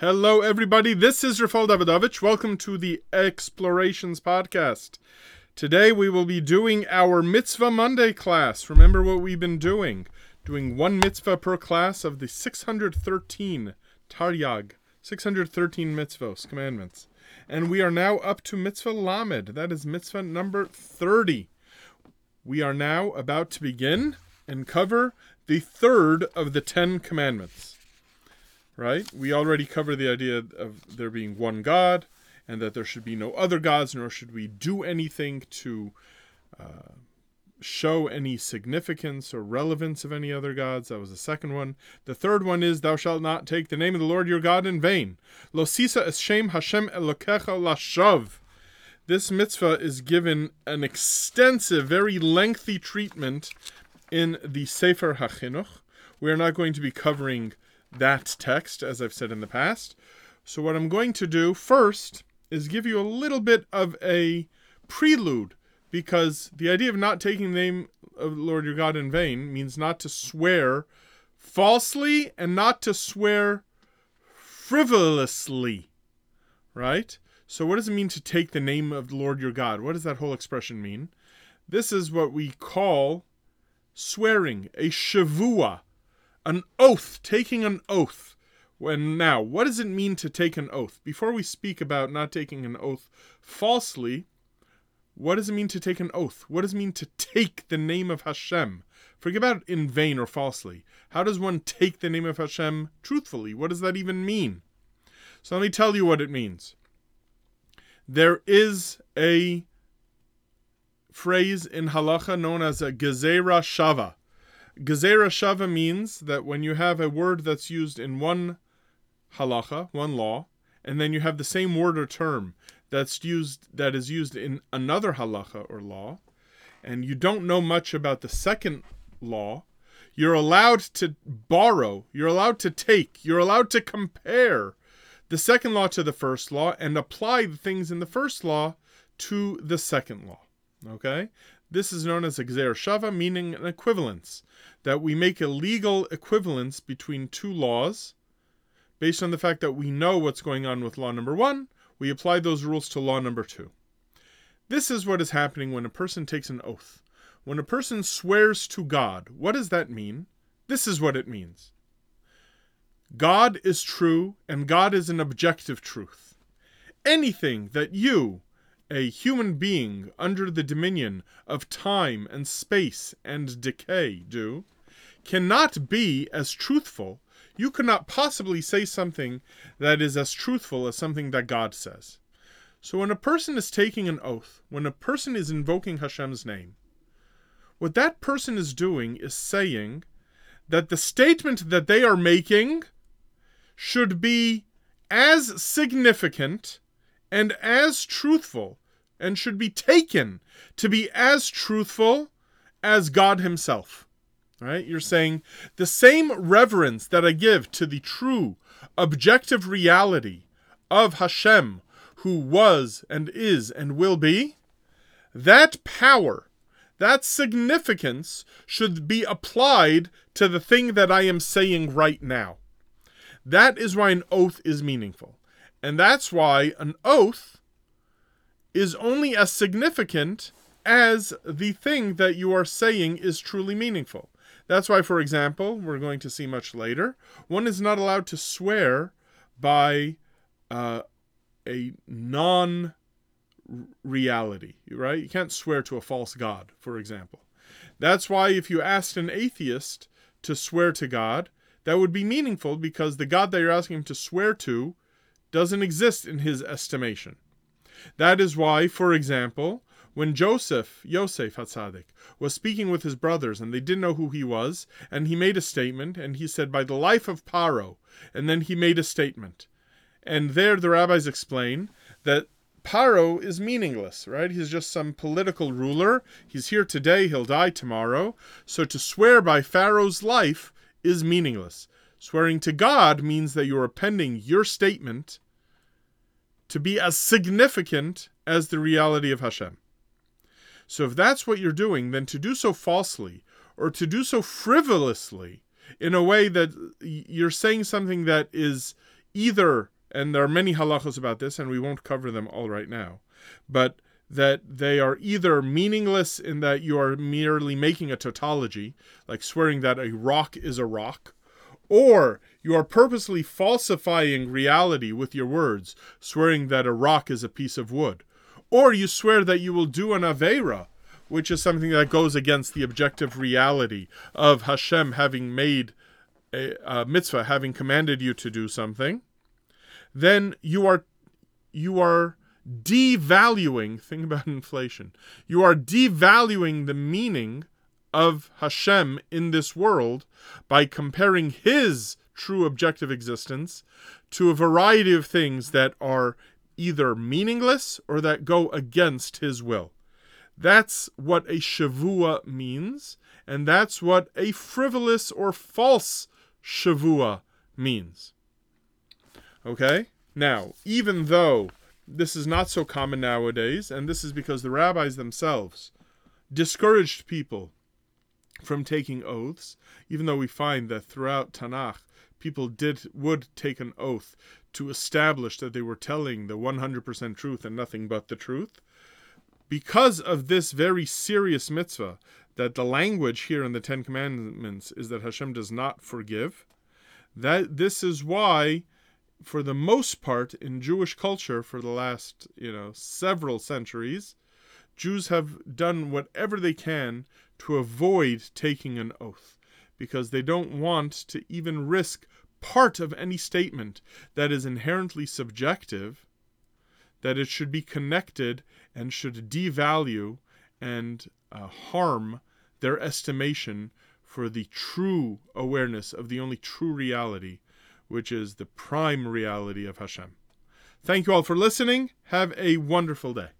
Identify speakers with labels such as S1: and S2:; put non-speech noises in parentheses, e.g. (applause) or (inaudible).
S1: Hello, everybody. This is Rafal Davidovich. Welcome to the Explorations Podcast. Today we will be doing our Mitzvah Monday class. Remember what we've been doing? Doing one mitzvah per class of the 613 Taryag, 613 mitzvahs, commandments. And we are now up to Mitzvah Lamed. That is mitzvah number 30. We are now about to begin and cover the third of the Ten Commandments right? We already covered the idea of there being one God and that there should be no other gods, nor should we do anything to uh, show any significance or relevance of any other gods. That was the second one. The third one is, Thou shalt not take the name of the Lord your God in vain. Lo sisa es shem Hashem elokecha lashav. This mitzvah is given an extensive, very lengthy treatment in the Sefer HaChinuch. We are not going to be covering that text, as I've said in the past. So, what I'm going to do first is give you a little bit of a prelude, because the idea of not taking the name of the Lord your God in vain means not to swear falsely and not to swear frivolously, right? So, what does it mean to take the name of the Lord your God? What does that whole expression mean? This is what we call swearing, a shavua, an oath, taking an oath. When now, what does it mean to take an oath? Before we speak about not taking an oath falsely, what does it mean to take an oath? What does it mean to take the name of Hashem? Forget about in vain or falsely. How does one take the name of Hashem truthfully? What does that even mean? So let me tell you what it means. There is a phrase in halacha known as a gezerah shava. Gezerah Shava means that when you have a word that's used in one halacha, one law, and then you have the same word or term that's used that is used in another halacha or law, and you don't know much about the second law, you're allowed to borrow, you're allowed to take, you're allowed to compare the second law to the first law and apply the things in the first law to the second law. Okay? This is known as a Gzer Shava, meaning an equivalence that we make a legal equivalence between two laws based on the fact that we know what's going on with law number one, we apply those rules to law number two. This is what is happening when a person takes an oath. When a person swears to God, what does that mean? This is what it means God is true, and God is an objective truth. Anything that you, a human being under the dominion of time and space and decay, do, cannot be as truthful. You cannot possibly say something that is as truthful as something that God says. So when a person is taking an oath, when a person is invoking Hashem's name, what that person is doing is saying that the statement that they are making should be as significant and as truthful and should be taken to be as truthful as God Himself. Right? You're saying the same reverence that I give to the true, objective reality of Hashem, who was and is and will be, that power, that significance should be applied to the thing that I am saying right now. That is why an oath is meaningful. And that's why an oath is only as significant as the thing that you are saying is truly meaningful. That's why, for example, we're going to see much later, one is not allowed to swear by uh, a non reality, right? You can't swear to a false God, for example. That's why if you asked an atheist to swear to God, that would be meaningful because the God that you're asking him to swear to doesn't exist in his estimation. That is why, for example, when Joseph, Yosef Hatzadik, was speaking with his brothers and they didn't know who he was, and he made a statement, and he said, By the life of Paro, and then he made a statement. And there the rabbis explain that Paro is meaningless, right? He's just some political ruler. He's here today, he'll die tomorrow. So to swear by Pharaoh's life is meaningless. Swearing to God means that you're appending your statement to be as significant as the reality of Hashem. So if that's what you're doing, then to do so falsely or to do so frivolously in a way that you're saying something that is either, and there are many halachos about this, and we won't cover them all right now, but that they are either meaningless in that you are merely making a tautology, like swearing that a rock is a rock, or you are purposely falsifying reality with your words, swearing that a rock is a piece of wood, or you swear that you will do an Avera, which is something that goes against the objective reality of Hashem having made a, a mitzvah, having commanded you to do something, then you are you are devaluing, think about (laughs) inflation. You are devaluing the meaning of Hashem in this world by comparing his true objective existence to a variety of things that are either meaningless or that go against his will. That's what a shavua means, and that's what a frivolous or false shavua means. Okay? Now, even though this is not so common nowadays, and this is because the rabbis themselves discouraged people from taking oaths, even though we find that throughout Tanakh people did would take an oath to establish that they were telling the 100% truth and nothing but the truth. Because of this very serious mitzvah, that the language here in the Ten Commandments is that Hashem does not forgive, that this is why for the most part in Jewish culture for the last, you know, several centuries, Jews have done whatever they can to avoid taking an oath because they don't want to even risk part of any statement that is inherently subjective that it should be connected and should devalue and uh, harm their estimation for the true awareness of the only true reality which is the prime reality of Hashem. Thank you all for listening. Have a wonderful day.